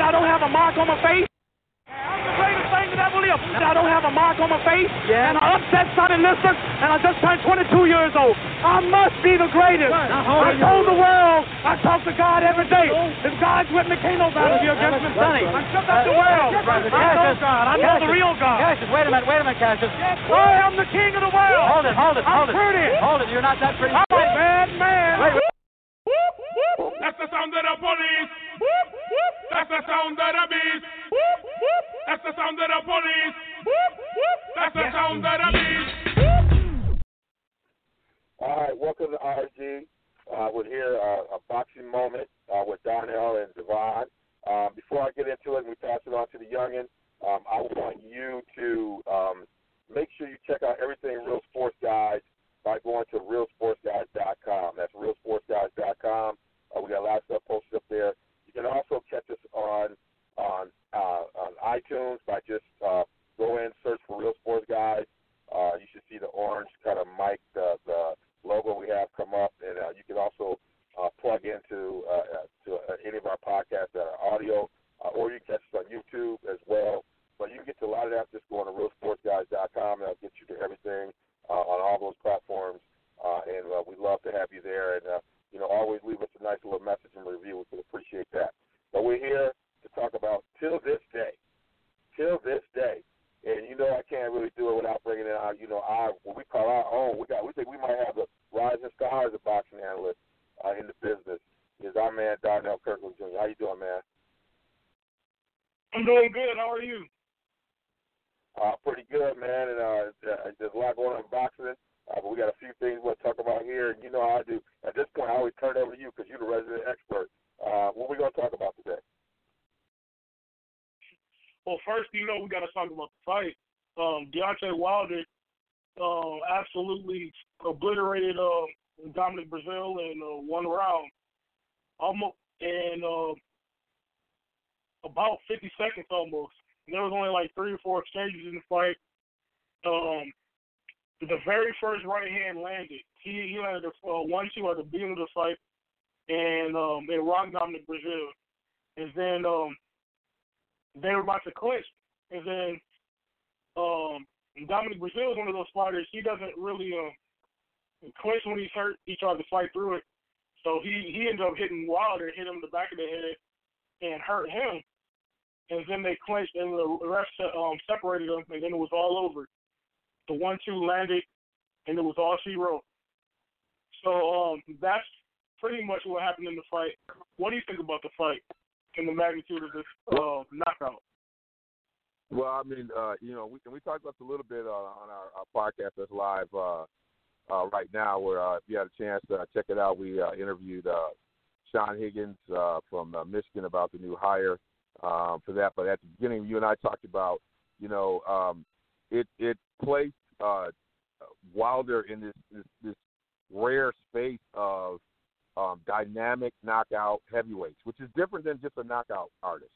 I don't have a mark on my face. I'm the greatest thing that ever lived. I don't have a mark on my face. Yeah. And I upset Sonny Liston, and I just turned 22 years old. I must be the greatest. I told the world. I talk to God every day. Oh. If God's with me, can't nobody be against me. Sonny. I shook up the world. I know God. I know the real God. Cassius, wait a minute, wait a minute, Cassius. I am the king of the world. Hold it, hold it, hold I'm it. pretty. Hold it, you're not that pretty. I'm a bad man. Wait, wait. That's the sound of the police. That's the sound of the beast. That's the sound of the police. That's the sound of the beast. All right, welcome to RG. Uh, we're here, uh, a boxing moment uh, with Darnell and DeVon. Um, before I get into it and we pass it on to the youngin, um, I want you to um, make sure you check out everything Real Sports Guys by going to realsportsguys.com. That's realsportsguys.com. Uh, we got a lot of stuff posted up there. You can also catch us on on uh, on iTunes by just uh, go in, search for Real Sports Guys. Uh, you should see the orange kind of mic, the, the logo we have come up, and uh, you can also uh, plug into uh, uh, to uh, any of our podcasts that are audio, uh, or you can catch us on YouTube as well. But you can get to a lot of that just going to realsportsguys.com, and that'll get you to everything uh, on all those platforms. Uh, and uh, we'd love to have you there. And uh, you know, always leave us a nice little message and review. We can appreciate that. But we're here to talk about till this day, till this day. And you know, I can't really do it without bringing in our, you know, our what we call our own. We got, we think we might have the rising stars of boxing analysts uh, in the business. Is our man Darnell Kirkland Jr. How you doing, man? I'm doing good. How are you? Uh, pretty good, man. And uh, uh, there's a lot going on in boxing, uh, but we got a few things we'll talk about here. And you know how I do. At this point, I always turn it over to you because you're the resident expert. Uh, what we going to talk about today? Well, first, you know, we got to talk about the fight. Um, Deontay Wilder uh, absolutely obliterated uh, Dominic Breazeale in uh, one round, almost in uh, about 50 seconds almost. There was only like three or four exchanges in the fight. Um, the very first right hand landed. He he landed a uh, one two at the beginning of the fight, and um, it rocked Dominic Breazeale. And then um, they were about to clinch, and then um, Dominic Breazeale is one of those fighters. He doesn't really uh, clinch when he's hurt. He tries to fight through it. So he he ended up hitting Wilder, hit him in the back of the head, and hurt him. And then they clinched, and the ref um, separated them, and then it was all over. The one-two landed, and it was all she wrote. So um, that's pretty much what happened in the fight. What do you think about the fight and the magnitude of this uh, knockout? Well, I mean, uh, you know, we we talked about this a little bit uh, on our, our podcast that's live uh, uh, right now. Where uh, if you had a chance to check it out, we uh, interviewed uh, Sean Higgins uh, from uh, Michigan about the new hire um, for that. But at the beginning, you and I talked about, you know, um, it it placed uh, Wilder in this, this this rare space of um, dynamic knockout heavyweights, which is different than just a knockout artist.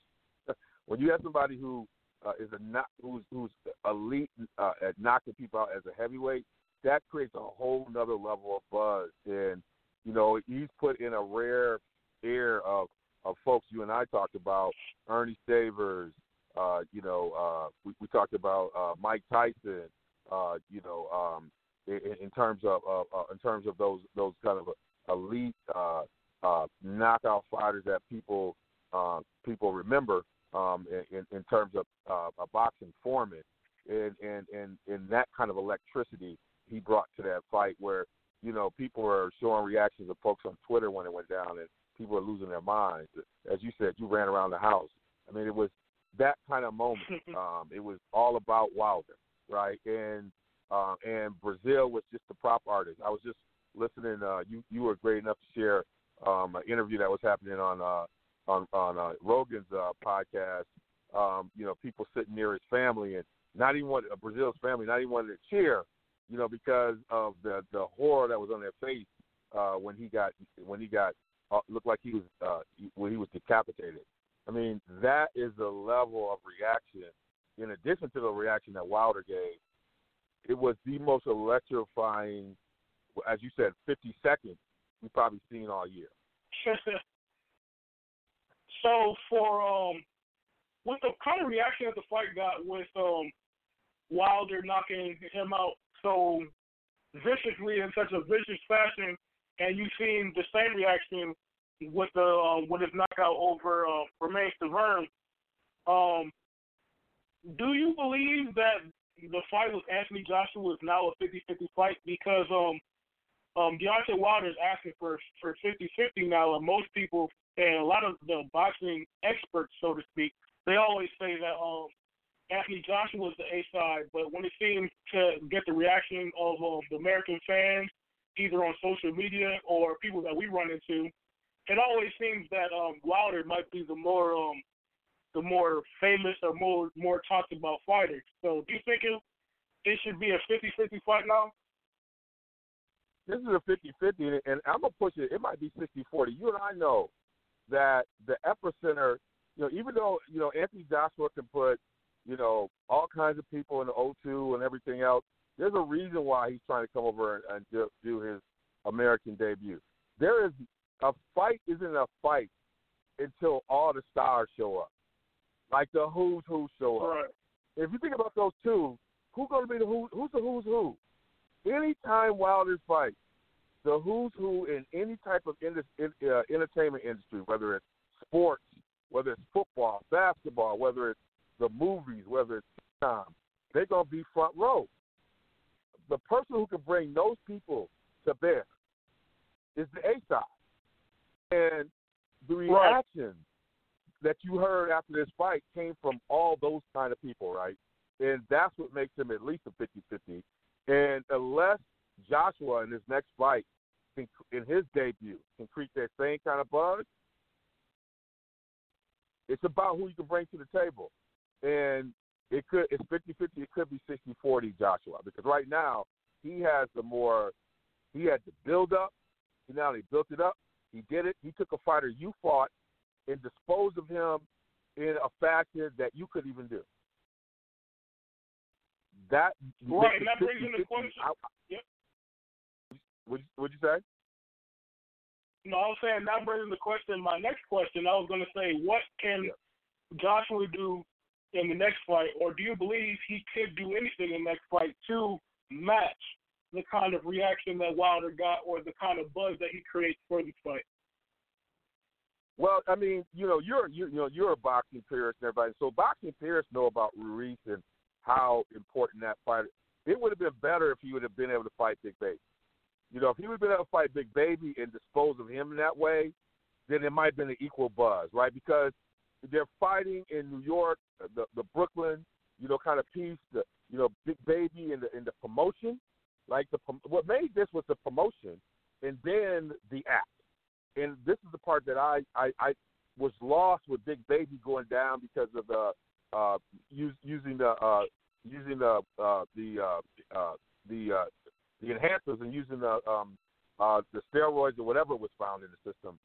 when you have somebody who uh, is a not who's who's elite uh, at knocking people out as a heavyweight, that creates a whole nother level of buzz. And you know, he's put in a rare air of of folks you and I talked about, Earnie Shavers, uh, you know, uh, we, we talked about uh, Mike Tyson, uh, you know, um, in, in terms of uh, uh, in terms of those those kind of elite uh, uh, knockout fighters that people uh, people remember um, in, in terms of uh, a boxing foreman, and and and and that kind of electricity he brought to that fight where you know people were showing reactions of folks on Twitter when it went down and people were losing their minds. As you said, you ran around the house. I mean, it was that kind of moment. um, it was all about Wilder, right? And uh, and Breazeale was just the prop artist. I was just listening. Uh, you you were great enough to share um, an interview that was happening on uh, on on uh, Rogan's uh, podcast. Um, you know, people sitting near his family and not even one, uh, Breazeale's family, not even wanting to cheer. You know, because of the the horror that was on their face uh, when he got when he got uh, looked like he was uh, when he was decapitated. I mean, that is the level of reaction. In addition to the reaction that Wilder gave, it was the most electrifying, as you said, 50 seconds we've probably seen all year. so for um, with the kind of reaction that the fight got with um, Wilder knocking him out so viciously in such a vicious fashion, and you've seen the same reaction with the uh, with his knockout over uh, Bermane Stiverne. Um, do you believe that the fight with Anthony Joshua is now a 50-50 fight because um um Deontay Wilder is asking for for 50-50 now, and most people and a lot of the boxing experts, so to speak, they always say that um Anthony Joshua is the A side, but when it seems to get the reaction of um, the American fans, either on social media or people that we run into, it always seems that um Wilder might be the more um the more famous or more more talked about fighter. So do you think it it should be a 50-50 fight now? This is a 50-50, and I'm gonna push it. It might be 60-40. You and I know that the epicenter, you know, even though you know Anthony Joshua can put, you know, all kinds of people in the O2 and everything else. There's a reason why he's trying to come over and do, do his American debut. There is a fight isn't a fight until all the stars show up like the who's who show up. Right. If you think about those two, who's going to be the who? Who's the who's who? Anytime Wilder's fight, the who's who in any type of in, uh, entertainment industry, whether it's sports, whether it's football, basketball, whether it's the movies, whether it's time, they're going to be front row. The person who can bring those people to bear is the A side. And the reaction that you heard after this fight came from all those kind of people, right? And that's what makes him at least a 50 50. And unless Joshua in his next fight, can, in his debut, can create that same kind of buzz, it's about who you can bring to the table. And it could it's 50 50, it could be 60 40 Joshua, because right now he has the more, he had the build up. He not only built it up, he did it. He took a fighter you fought and disposed of him in a fashion that you could even do. That right, and that brings in the question. I, yep. Would would you say? No, I was saying that brings in the question. My next question, I was going to say, what can yep. Joshua do in the next fight, or do you believe he could do anything in the next fight to match the kind of reaction that Wilder got, or the kind of buzz that he creates for this fight? Well, I mean, you know, you're you, you know you're a boxing purist and everybody. So boxing purists know about Ruiz and how important that fight. It would have been better if he would have been able to fight Big Baby. You know, if he would have been able to fight Big Baby and dispose of him in that way, then it might have been an equal buzz, right? Because they're fighting in New York, the the Brooklyn, you know, kind of piece, the you know, Big Baby in the in the promotion. Like the what made this was the promotion, and then the act and this is the part that I I, I was lost with Big Baby going down because of the uh, use, using the uh, using the uh, the uh, uh, the uh, the enhancers and using the um, uh, the steroids or whatever was found in the system.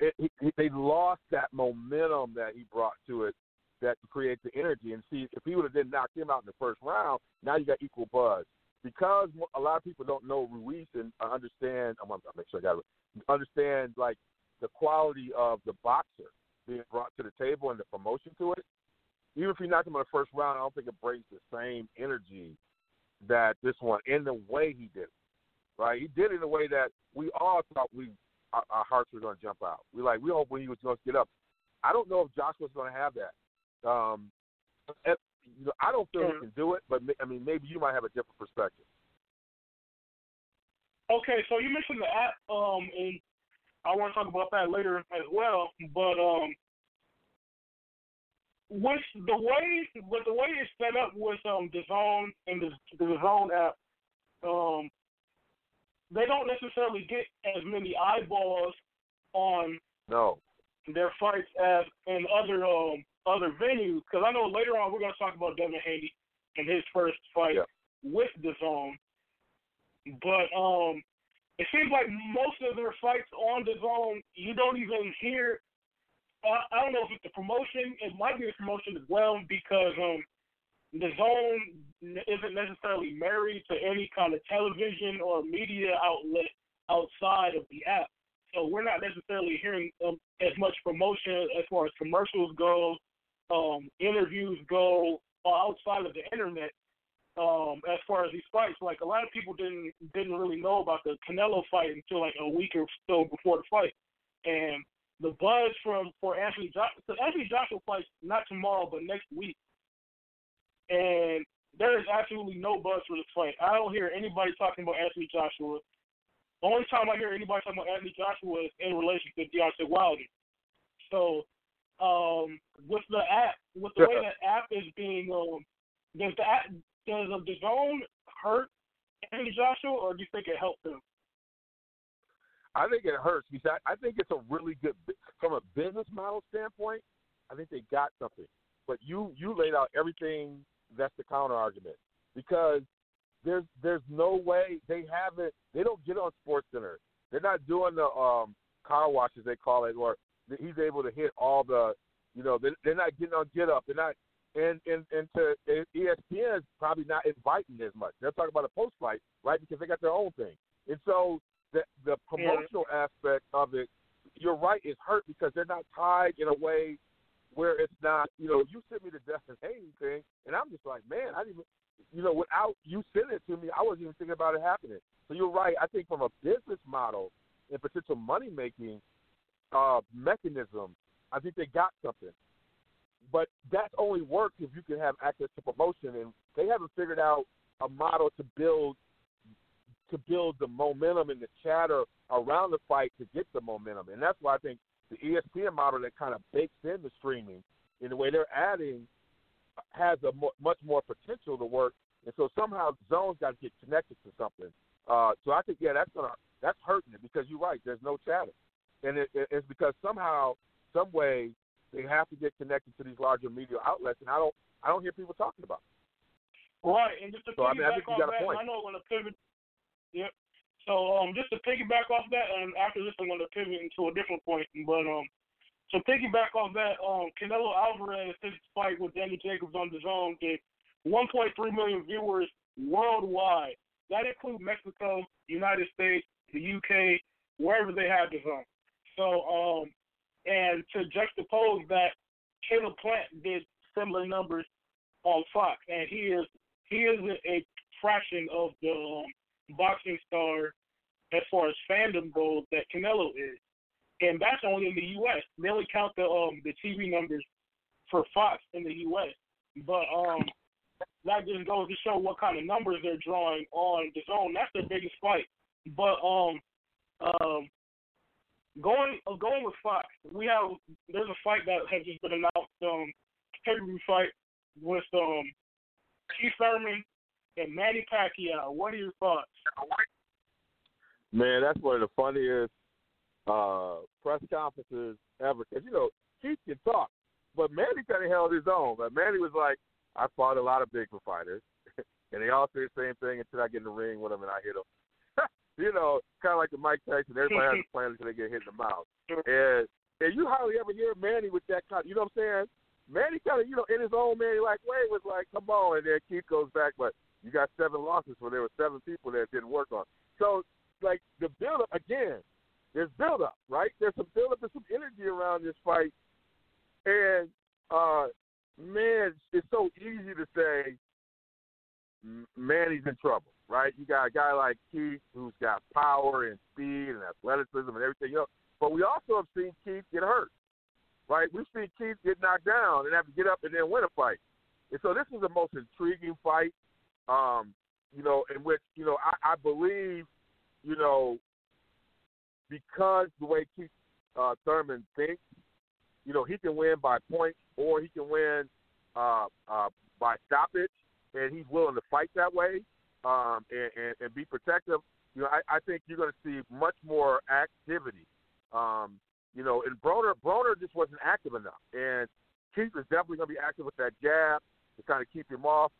It, it, they lost that momentum that he brought to it that creates the energy. And see, if he would have then knocked him out in the first round, now you got equal buzz. Because a lot of people don't know Ruiz and understand, I'm gonna make sure I got it understand like the quality of the boxer being brought to the table and the promotion to it. Even if he knocked him in the first round, I don't think it brings the same energy that this one in the way he did it. Right? He did it in a way that we all thought we our, our hearts were going to jump out. We like we hope when he was going to get up. I don't know if Joshua's going to have that. Um, you know, I don't feel he can do it, but I mean, maybe you might have a different perspective. Okay, so you mentioned the app, um, and I want to talk about that later as well. But um, with the way, with the way it's set up with um the zone and the the zone app, um, they don't necessarily get as many eyeballs on no their fights as in other um other venues. Because I know later on we're gonna talk about Devin Haney and his first fight yeah. with the Zone. But um, it seems like most of their fights on the Zone, you don't even hear. Uh, I don't know if it's the promotion. It might be the promotion as well because um, the Zone isn't necessarily married to any kind of television or media outlet outside of the app. So we're not necessarily hearing um, as much promotion as far as commercials go, um, interviews go, outside of the internet. Um, as far as these fights, like a lot of people didn't didn't really know about the Canelo fight until like a week or so before the fight, and the buzz from for Anthony Joshua. So Anthony Joshua fights not tomorrow, but next week, and there is absolutely no buzz for this fight. I don't hear anybody talking about Anthony Joshua. The only time I hear anybody talking about Anthony Joshua is in relation to Deontay Wilder. So, um, with the app, with the way that app is being, um, does the app, does the zone hurt Anthony Joshua, or do you think it helped him? I think it hurts because I, I think it's a really good from a business model standpoint. I think they got something, but you you laid out everything that's the counter argument because there's there's no way they haven't they don't get on Sports Center. They're not doing the um car washes they call it, or he's able to hit all the you know they're, they're not getting on Get Up. They're not and and and to ESPN is probably not inviting as much. They're talking about a post fight, right? Because they got their own thing, and so the the promotional yeah. aspect of it, you're right, is hurt because they're not tied in a way where it's not. You know, you sent me the Devin Haney thing, and I'm just like, man, I didn't. You know, without you sending it to me, I wasn't even thinking about it happening. So you're right. I think from a business model and potential money making uh, mechanism, I think they got something. But that only works if you can have access to promotion, and they haven't figured out a model to build to build the momentum and the chatter around the fight to get the momentum. And that's why I think the ESPN model that kind of bakes in the streaming in the way they're adding has a mo- much more potential to work. And so somehow zones got to get connected to something. Uh, so I think yeah, that's gonna that's hurting it because you're right. There's no chatter, and it, it, it's because somehow, some way, they have to get connected to these larger media outlets, and I don't I don't hear people talking about. It. Right, and just to so, I mean, I got that, a point. I know going to pivot. Yep. So um, just to piggyback off that, and after this, I'm going to pivot into a different point. But um, so piggyback off that, um, Canelo Alvarez his fight with Danny Jacobs on the zone did 1.3 million viewers worldwide. That includes Mexico, United States, the UK, wherever they have the zone. So um, and to juxtapose that, Caleb Plant did similar numbers on Fox, and he is he is a fraction of the um, boxing fandom goes that Canelo is, and that's only in the U.S. They only count the um the TV numbers for Fox in the U.S. But um that just goes to show what kind of numbers they're drawing on the zone. That's their biggest fight. But um um going uh, going with Fox, we have there's a fight that has just been announced, um, pay per view fight with um Keith Thurman and Manny Pacquiao. What are your thoughts? Man, that's one of the funniest uh, press conferences ever. Cause you know Keith can talk, but Manny kind of held his own. But Manny was like, "I fought a lot of big fighters, and they all say the same thing until I get in the ring with them and I hit them." you know, kind of like the Mike Tyson. Everybody has a plan until they get hit in the mouth. And and you hardly ever hear Manny with that kind. You know what I'm saying? Manny kind of, you know, in his own Manny like way was like, come on, and then Keith goes back, but you got seven losses where there were seven people that didn't work on. So like the build up again, there's build up, right? There's some build up and some energy around this fight, and uh, man, it's so easy to say Manny's in trouble right? You got a guy like Keith who's got power and speed and athleticism and everything else. But we also have seen Keith get hurt, right? We've seen Keith get knocked down and have to get up and then win a fight. And so this is the most intriguing fight, um, you know, in which, you know, I, I believe, you know, because the way Keith uh, Thurman thinks, you know, he can win by points or he can win uh, uh, by stoppage, and he's willing to fight that way um, and, and, and be protective, you know, I, I think you're going to see much more activity Um, you know, and Broner Broner just wasn't active enough, and Keith is definitely going to be active with that jab to kind of keep him off.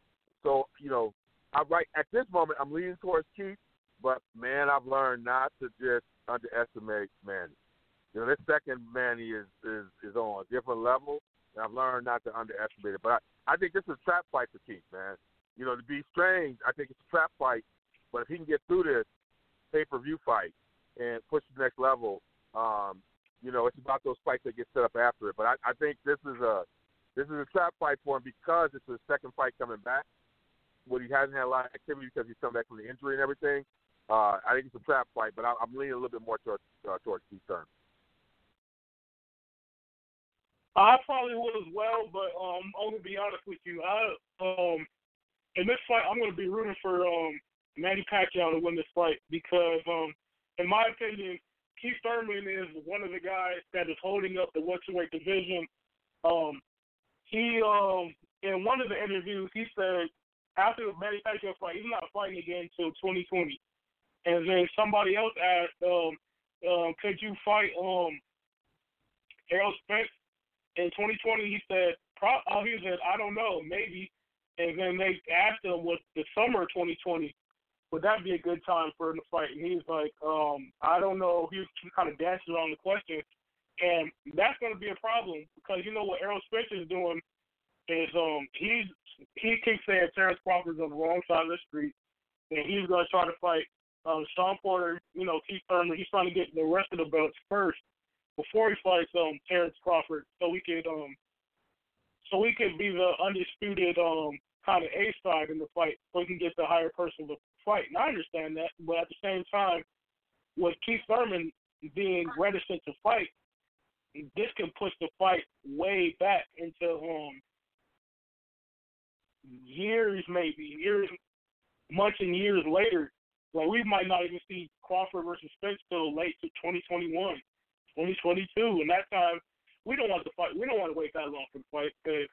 So you know, I right at this moment I'm leaning towards Keith, but man, I've learned not to just underestimate Manny. You know, this second Manny is is is on a different level, and I've learned not to underestimate it. But I, I think this is a trap fight for Keith, man. You know, to be strange, I think it's a trap fight. But if he can get through this pay per view fight and push to the next level, um, you know, it's about those fights that get set up after it. But I, I think this is a this is a trap fight for him because it's his second fight coming back. When he hasn't had a lot of activity because he's come back from the injury and everything. Uh, I think it's a trap fight, but I, I'm leaning a little bit more towards uh, towards Keith Thurman. I probably would as well, but um, I'm gonna be honest with you. I um, in this fight, I'm gonna be rooting for um Manny Pacquiao to win this fight because um, in my opinion, Keith Thurman is one of the guys that is holding up the welterweight division. Um, he um in one of the interviews he said after the Manny Pacquiao fight, he's not fighting again until 2020. And then somebody else asked, um, um, could you fight um Errol Spence in 2020? He said, Pro- oh, he said, I don't know, maybe. And then they asked him, was the summer 2020 would that be a good time for him to fight? And he's like, um, I don't know. He was kind of dancing around the question, and that's going to be a problem because you know what Errol Spence is doing is um he's he keeps saying Terrence Crawford's on the wrong side of the street, and he's going to try to fight um Shawn Porter. You know, Keith Thurman. He's trying to get the rest of the belts first before he fights um Terrence Crawford, so we could um so we could be the undisputed um kind of A side in the fight, so we can get the higher person to fight. And I understand that, but at the same time, with Keith Thurman being reticent to fight, this can push the fight way back into um years, maybe years, months and years later. Like we might not even see Crawford versus Spence till late to 2021, 2022, and that time we don't want to fight. We don't want to wait that long for the fight because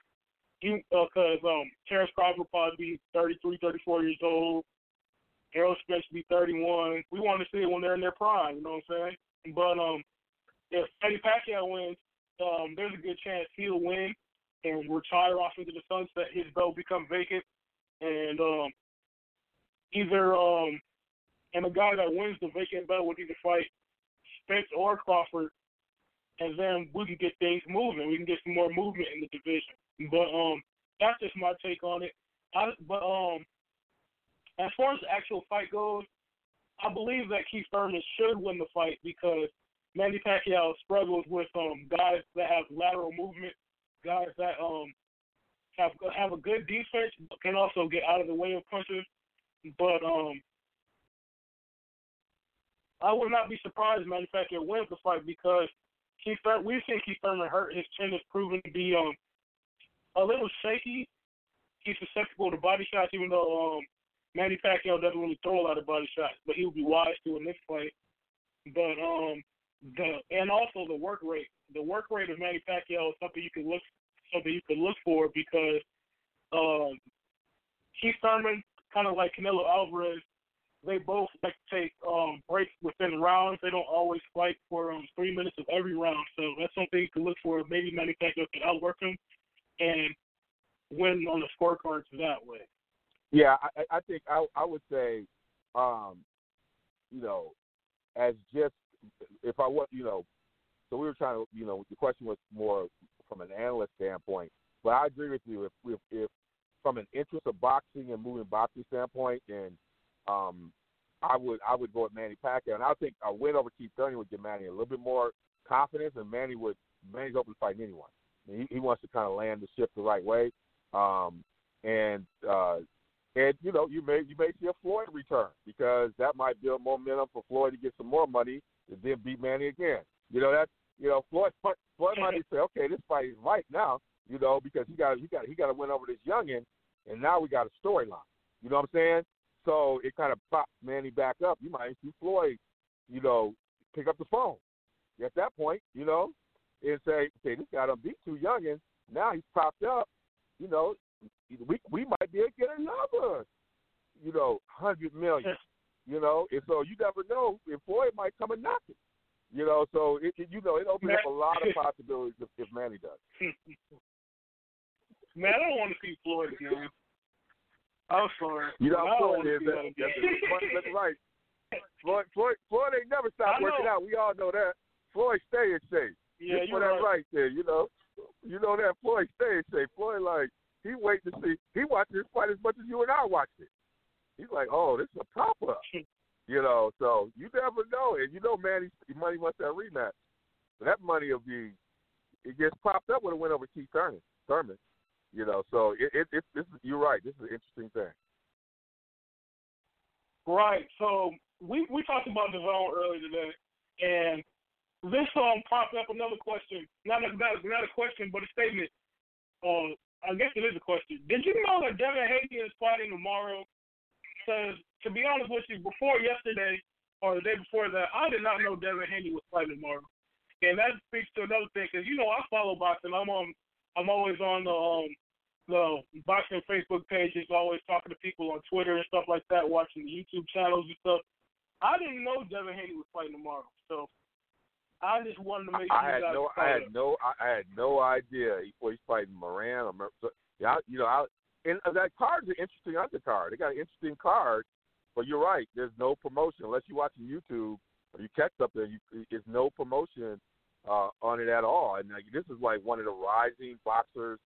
uh, um Terrence Crawford will probably be 33, 34 years old. Errol Spence be 31. We want to see it when they're in their prime. You know what I'm saying? But um, if Eddie Pacquiao wins, um, there's a good chance he'll win and retire off into the sunset. His belt become vacant, and um, either um, and the guy that wins the vacant belt would either fight Spence or Crawford, and then we can get things moving. We can get some more movement in the division. But um, that's just my take on it. I, but um, as far as the actual fight goes, I believe that Keith Thurman should win the fight because Manny Pacquiao struggles with um guys that have lateral movement, guys that um have have a good defense but can also get out of the way of punches. But um I would not be surprised if Manny Pacquiao wins the fight because Keith Thurman, we've seen Keith Thurman hurt. His chin has proven to be um a little shaky. He's susceptible to body shots, even though um Manny Pacquiao doesn't really throw a lot of body shots, but he would be wise to in this fight. But um, the and also the work rate, the work rate of Manny Pacquiao is something you can look something you can look for because um, Keith Thurman, kind of like Canelo Alvarez, they both like take um, breaks within rounds. They don't always fight for um, three minutes of every round. So that's something you can look for. Maybe Manny Pacquiao can outwork him and win on the scorecards that way. Yeah, I, I think I, I would say, um, you know, as just if I was, you know, so we were trying to, you know, the question was more from an analyst standpoint, but I agree with you. If if, if from an interest of boxing and moving boxing standpoint, then um, I would I would go with Manny Pacquiao, and I think a win over Keith Thurman would give Manny a little bit more confidence, and Manny would Manny's open to fighting anyone. He, he wants to kind of land the ship the right way, um, and uh, and you know, you may you may see a Floyd return because that might build momentum for Floyd to get some more money and then beat Manny again. You know that you know Floyd Floyd might say, okay, this fight is right now. You know because he got he got he got to win over this youngin, and now we got a storyline. You know what I'm saying? So it kind of pops Manny back up. You might see Floyd, you know, pick up the phone at that point, you know, and say, okay, this guy done beat two youngins. Now he's popped up. You know, we we might be able to get another, you know, hundred million. You know, and so you never know if Floyd might come and knock it. You know, so it, it you know it opens up a lot of possibilities if, if Manny does. Man, I don't want to see Floyd again. I'm sorry. You know, I Floyd is that, see that's, that's right. Floyd, Floyd, Floyd ain't never stopped working out. We all know that. Floyd stay in shape. yeah, you're for that right. right there, you know. You know that Floyd stay in shape. Floyd like he wait to see. He watched this fight as much as you and I watched it. He's like, oh, this is a pop up. You know, so you never know, and you know, Manny's money must have rematch. So that money will be it gets popped up when it went over Keith Thurman. Thurman, you know, so it, it, it this is you're right. This is an interesting thing. Right. So we we talked about the zone earlier today, and this um popped up another question. Not a not, a- not a question, but a statement. Uh, I guess it is a question. Did you know that Devin Haney is fighting tomorrow? Because to be honest with you, before yesterday or the day before that, I did not know Devin Haney was fighting tomorrow, and that speaks to another thing. Because you know I follow boxing. I'm on. I'm always on the um the boxing Facebook pages, always talking to people on Twitter and stuff like that, watching the YouTube channels and stuff. I didn't know Devin Haney was fighting tomorrow, so I just wanted to make sure I had no, I had up. no, I, I had no idea before he's fighting Moran or Mer- so, yeah, I- you know, I, and uh, that card's an interesting undercard. They got an interesting card, but you're right. There's no promotion unless you're watching YouTube or you catch up there. You, there's no promotion uh, on it at all. And like, this is like one of the rising boxers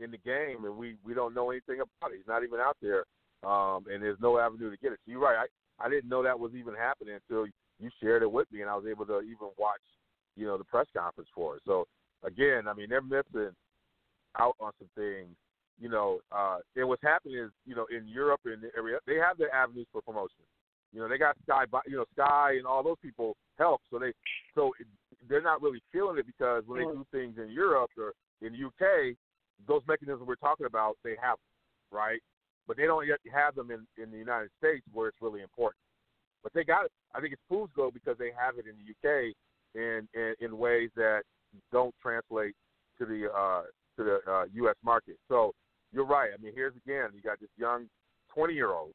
in the game, and we we don't know anything about it. He's not even out there, um, and there's no avenue to get it. So you're right. I I didn't know that was even happening until you shared it with me, and I was able to even watch, you know, the press conference for it. So again, I mean, they're missing out on some things. You know, uh, and what's happening is, you know, in Europe and the area, they have their avenues for promotion. You know, they got Sky, you know, Sky and all those people help. So they, so they're not really feeling it because when they do things in Europe or in the UK, those mechanisms we're talking about, they have, them, right? But they don't yet have them in in the United States where it's really important. But they got it. I think it's fool's Go because they have it in the UK in in, in ways that don't translate to the uh, to the uh, U.S. market. So you're right. I mean, here's again, you got this young 20 year old,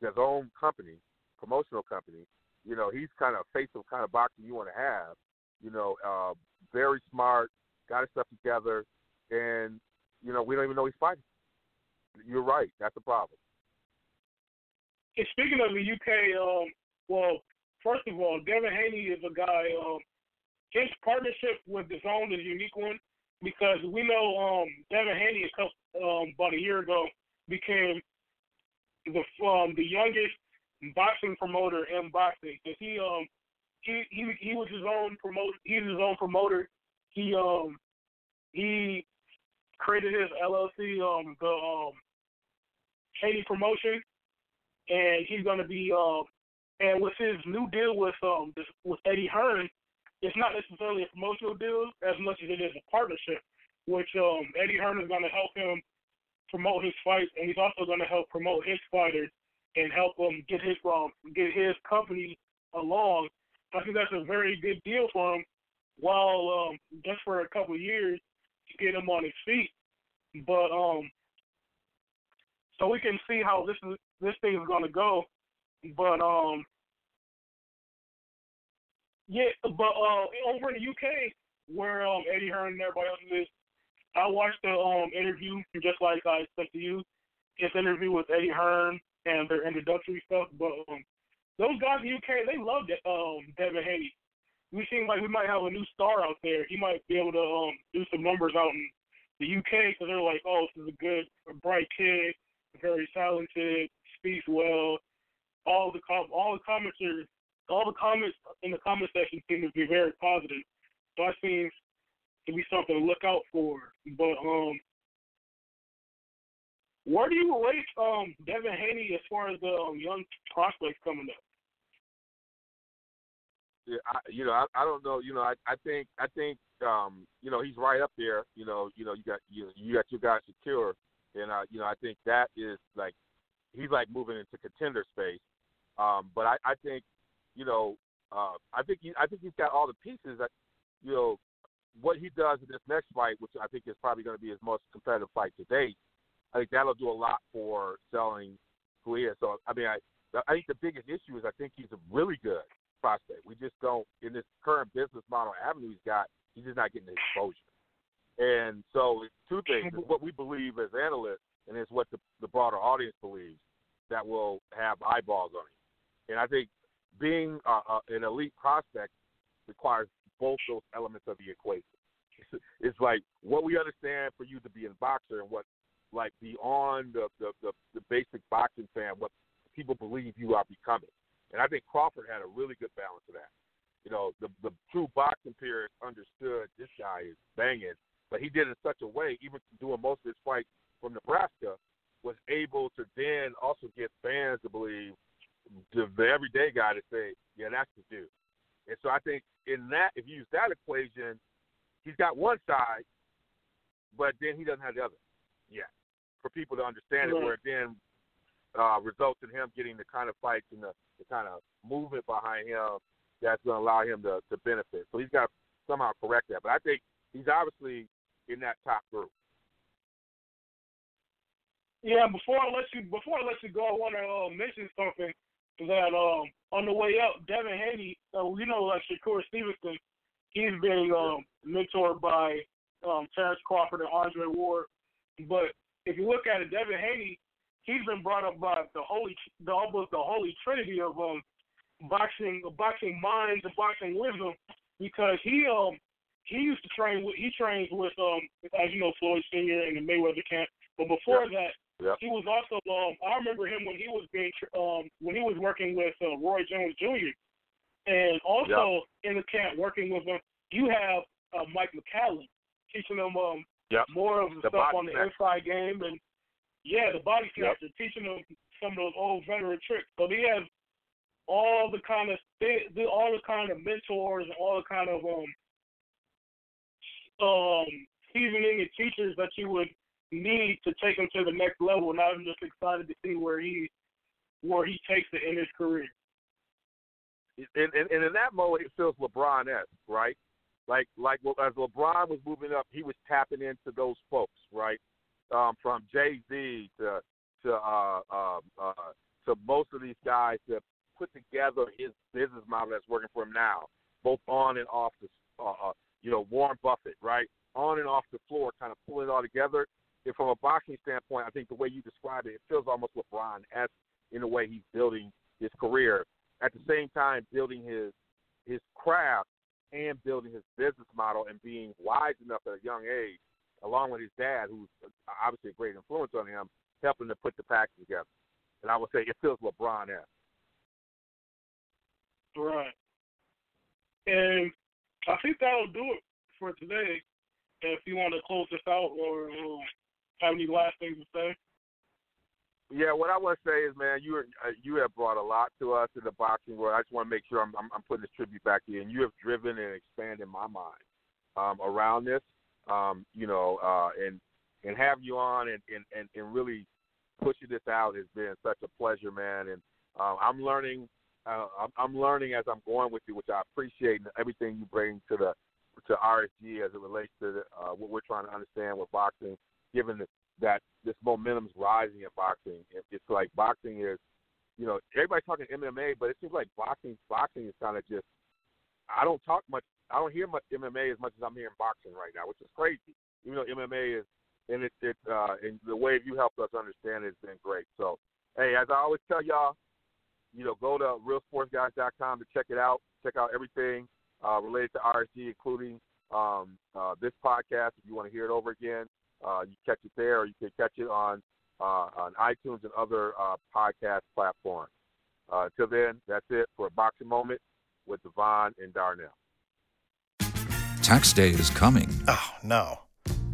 his own company, promotional company. You know, he's kind of face of kind of boxing you want to have. You know, uh, very smart, got his stuff together, and you know, we don't even know he's fighting. You're right. That's a problem. And speaking of the UK, um, well, first of all, Devin Haney is a guy. Um, his partnership with the Zone is a unique one because we know um, Devin Haney, a couple, um, about a year ago, became the um, the youngest boxing promoter in boxing. Cause he um he he he was his own promoter. He's his own promoter. He um he created his LLC, um the um Haney Promotion, and he's gonna be um and with his new deal with um this, with Eddie Hearn, it's not necessarily a promotional deal as much as it is a partnership, which um Eddie Hearn is gonna help him promote his fights, and he's also gonna help promote his fighters and help him get his um get his company along. I think that's a very good deal for him. While um just for a couple of years to get him on his feet, but um so we can see how this is this thing is gonna go. But um yeah, but uh over in the UK where um Eddie Hearn and everybody else is, I watched the um interview just like I said to you, his interview with Eddie Hearn and their introductory stuff. But um those guys in the UK they love that um Devin Haney. We seem like we might have a new star out there. He might be able to um do some numbers out in the UK because they're like, oh, this is a good, a bright kid, very talented, speaks well. All the com- all the comments are, all the comments in the comment section seem to be very positive. So that seems to be something to look out for. But um, where do you rate um Devin Haney as far as the um, young prospects coming up? Yeah, I, you know, I, I don't know. You know, I, I think, I think, um, you know, he's right up there. You know, you know, you got you, you got your guy secure, and uh, you know, I think that is like he's like moving into contender space. Um, but I, I think, you know, uh, I think he, I think he's got all the pieces. That, you know, what he does in this next fight, which I think is probably going to be his most competitive fight to date. I think that'll do a lot for selling who he is. So I mean, I I think the biggest issue is I think he's a really good. prospect. We just don't in this current business model avenue he's got. He's just not getting the exposure. And so two things: what we believe as analysts, and it's what the, the broader audience believes that will have eyeballs on him. And I think being uh, uh, an elite prospect requires both those elements of the equation. It's like what we understand for you to be a boxer and what, like beyond the, the, the, the basic boxing fan, what people believe you are becoming. And I think Crawford had a really good balance of that. You know, the the true boxing purists understood this guy is banging, but he did it in such a way, even doing most of his fights from Nebraska, was able to then also get fans to believe the, the everyday guy to say, yeah, that's the dude. And so I think in that, if you use that equation, he's got one side, but then he doesn't have the other yet for people to understand it. Where it then uh, results in him getting the kind of fights and the, the kind of movement behind him that's going to allow him to, to benefit. So he's got to somehow correct that. But I think he's obviously in that top group. Yeah, before I let you before I let you go, I want to uh, mention something that um, on the way up, Devin Haney, uh, you know, like Shakur Stevenson, he's being um, mentored by um, Terrence Crawford and Andre Ward. But if you look at it, Devin Haney, he's been brought up by the holy, the almost the holy trinity of um, boxing, boxing minds and boxing wisdom, because he um he used to train with he trains with um as you know Floyd Senior in the Mayweather camp. But before yeah. that, Yep. he was also um I remember him when he was being um when he was working with uh, Roy Jones Jr. and also in the camp working with him you have uh, Mike McCallum teaching them um Yep. more of the, The stuff on the snatcher. inside game and yeah the body Yep. teaching them some of those old veteran tricks so he has all the kind of they, the, all the kind of mentors and all the kind of um um seasoning and teachers that you would need to take him to the next level. And I'm just excited to see where he where he takes it in his career. and, and, and in that mode, it feels LeBron esque, right? Like like as LeBron was moving up, he was tapping into those folks, right? Um, from Jay Z to to uh, uh, uh, to most of these guys that put together his business model that's working for him now, both on and off the, uh, uh, you know, Warren Buffett, right? On and off the floor, kind of pulling it all together. And from a boxing standpoint, I think the way you describe it, it feels almost LeBron esque in the way he's building his career. At the same time, building his his craft and building his business model and being wise enough at a young age, along with his dad, who's obviously a great influence on him, helping to put the package together. And I would say it feels LeBron esque. Right. And I think that'll do it for today. If you want to close this out or uh, have any last things to say. Yeah, what I want to say is, man, you are, uh, you have brought a lot to us in the boxing world. I just want to make sure I'm, I'm, I'm putting this tribute back to you, and you have driven and expanded my mind um, around this. Um, you know, uh, and and have you on and, and, and, and really pushing this out has been such a pleasure, man. And uh, I'm learning. Uh, I'm, I'm learning as I'm going with you, which I appreciate and everything you bring to the to RSG as it relates to the, uh, what we're trying to understand with boxing, given that, that this momentum's rising in boxing. It's like boxing is, you know, everybody's talking MMA, but it seems like boxing boxing is kind of just. I don't talk much. I don't hear much MMA as much as I'm hearing boxing right now, which is crazy. Even though MMA is, and it, it uh, and the way you helped us understand it has been great. So, hey, as I always tell y'all, you know, go to realsportsguys.com to check it out. Check out everything uh, related to RSG, including um, uh, this podcast. If you want to hear it over again, uh, you catch it there, or you can catch it on uh, on iTunes and other uh, podcast platforms. Uh, till then, that's it for a boxing moment with DeVon and Darnell. Tax day is coming. Oh, no.